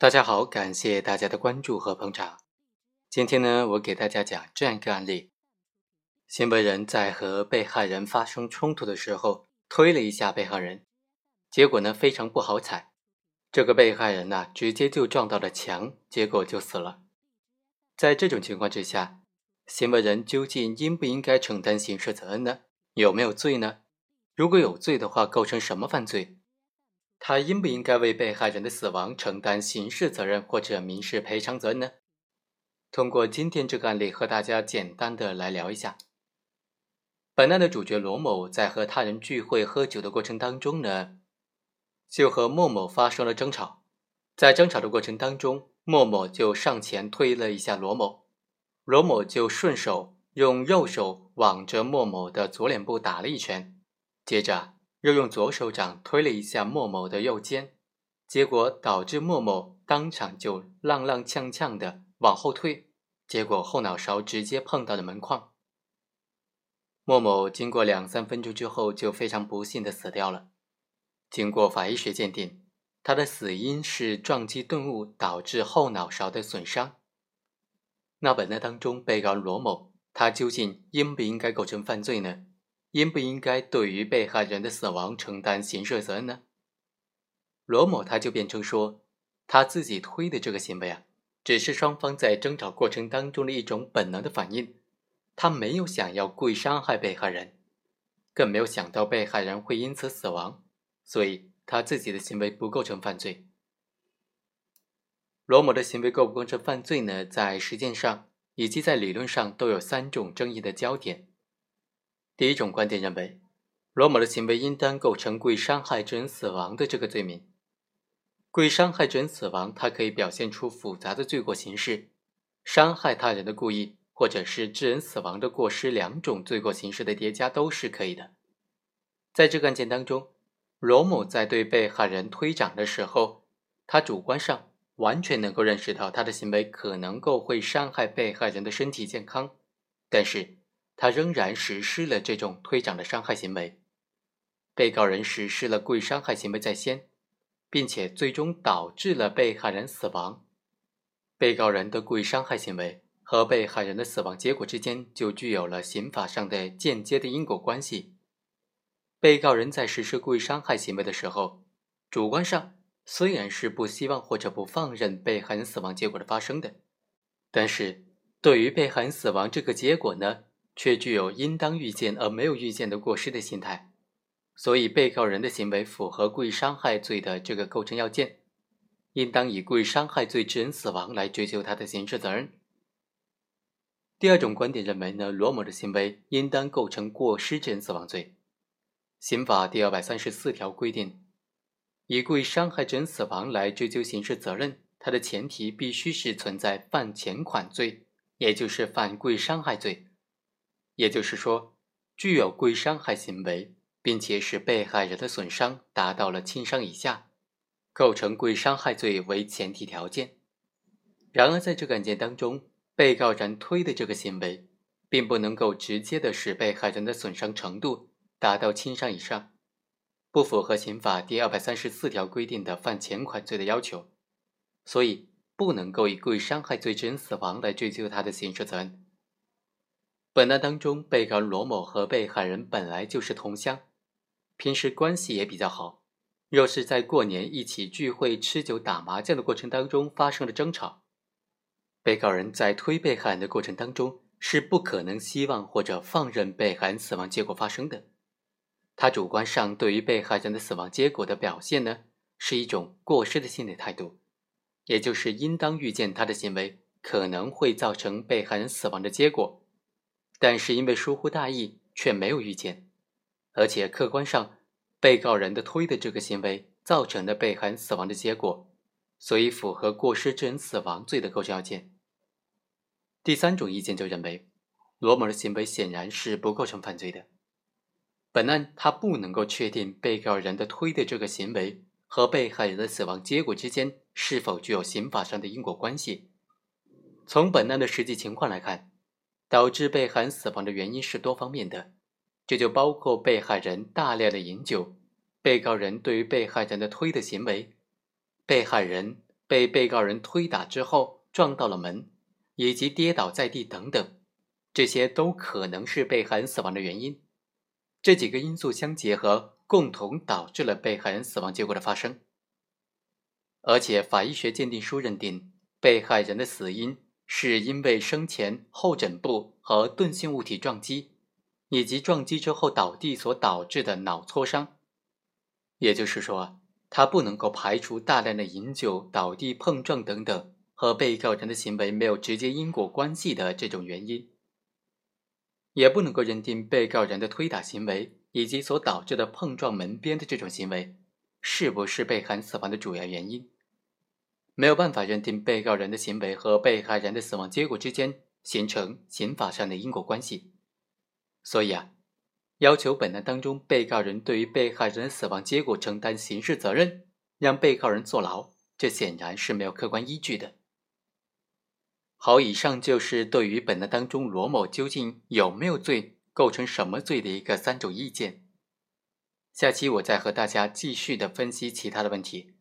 大家好，感谢大家的关注和捧场。今天呢，我给大家讲这样一个案例：行为人在和被害人发生冲突的时候，推了一下被害人，结果呢非常不好踩，这个被害人呢直接就撞到了墙，结果就死了。在这种情况之下，行为人究竟应不应该承担刑事责任呢？有没有罪呢？如果有罪的话，构成什么犯罪？他应不应该为被害人的死亡承担刑事责任或者民事赔偿责任呢？通过今天这个案例和大家简单的来聊一下。本案的主角罗某在和他人聚会喝酒的过程当中呢，就和莫某发生了争吵。在争吵的过程当中，莫某就上前推了一下罗某，罗某就顺手用右手往着莫某的左脸部打了一拳，接着。又用左手掌推了一下莫某的右肩，结果导致莫某当场就踉踉跄跄的往后退，结果后脑勺直接碰到了门框。莫某经过两三分钟之后就非常不幸的死掉了。经过法医学鉴定，他的死因是撞击钝物导致后脑勺的损伤。那本案当中，被告人罗某他究竟应不应该构成犯罪呢？应不应该对于被害人的死亡承担刑事责任呢？罗某他就辩称说，他自己推的这个行为啊，只是双方在争吵过程当中的一种本能的反应，他没有想要故意伤害被害人，更没有想到被害人会因此死亡，所以他自己的行为不构成犯罪。罗某的行为构不构成犯罪呢？在实践上以及在理论上都有三种争议的焦点。第一种观点认为，罗某的行为应当构成故意伤害致人死亡的这个罪名。故意伤害致人死亡，它可以表现出复杂的罪过形式，伤害他人的故意，或者是致人死亡的过失两种罪过形式的叠加都是可以的。在这个案件当中，罗某在对被害人推掌的时候，他主观上完全能够认识到他的行为可能够会伤害被害人的身体健康，但是。他仍然实施了这种推掌的伤害行为，被告人实施了故意伤害行为在先，并且最终导致了被害人死亡。被告人的故意伤害行为和被害人的死亡结果之间就具有了刑法上的间接的因果关系。被告人在实施故意伤害行为的时候，主观上虽然是不希望或者不放任被害人死亡结果的发生的，但是对于被害人死亡这个结果呢？却具有应当预见而没有预见的过失的心态，所以被告人的行为符合故意伤害罪的这个构成要件，应当以故意伤害罪致人死亡来追究他的刑事责任。第二种观点认为呢，罗某的行为应当构成过失致人死亡罪。刑法第二百三十四条规定，以故意伤害致人死亡来追究刑事责任，它的前提必须是存在犯前款罪，也就是犯故意伤害罪。也就是说，具有故意伤害行为，并且使被害人的损伤达到了轻伤以下，构成故意伤害罪为前提条件。然而，在这个案件当中，被告人推的这个行为，并不能够直接的使被害人的损伤程度达到轻伤以上，不符合刑法第二百三十四条规定的犯前款罪的要求，所以不能够以故意伤害罪致人死亡来追究他的刑事责任。本案当中，被告人罗某和被害人本来就是同乡，平时关系也比较好。若是在过年一起聚会、吃酒、打麻将的过程当中发生了争吵，被告人在推被害人的过程当中是不可能希望或者放任被害人死亡结果发生的。他主观上对于被害人的死亡结果的表现呢，是一种过失的心理态度，也就是应当预见他的行为可能会造成被害人死亡的结果。但是因为疏忽大意，却没有预见，而且客观上，被告人的推的这个行为造成了被害人死亡的结果，所以符合过失致人死亡罪的构成要件。第三种意见就认为，罗某的行为显然是不构成犯罪的。本案他不能够确定被告人的推的这个行为和被害人的死亡结果之间是否具有刑法上的因果关系。从本案的实际情况来看。导致被害人死亡的原因是多方面的，这就包括被害人大量的饮酒、被告人对于被害人的推的行为、被害人被被告人推打之后撞到了门，以及跌倒在地等等，这些都可能是被害人死亡的原因。这几个因素相结合，共同导致了被害人死亡结果的发生。而且，法医学鉴定书认定，被害人的死因是因为生前后枕部和钝性物体撞击，以及撞击之后倒地所导致的脑挫伤。也就是说，他不能够排除大量的饮酒、倒地、碰撞等等和被告人的行为没有直接因果关系的这种原因，也不能够认定被告人的推打行为以及所导致的碰撞门边的这种行为是不是被害人死亡的主要原因，没有办法认定被告人的行为和被害人的死亡结果之间形成刑法上的因果关系，所以啊。要求本案当中被告人对于被害人的死亡结果承担刑事责任，让被告人坐牢，这显然是没有客观依据的。好，以上就是对于本案当中罗某究竟有没有罪、构成什么罪的一个三种意见。下期我再和大家继续的分析其他的问题。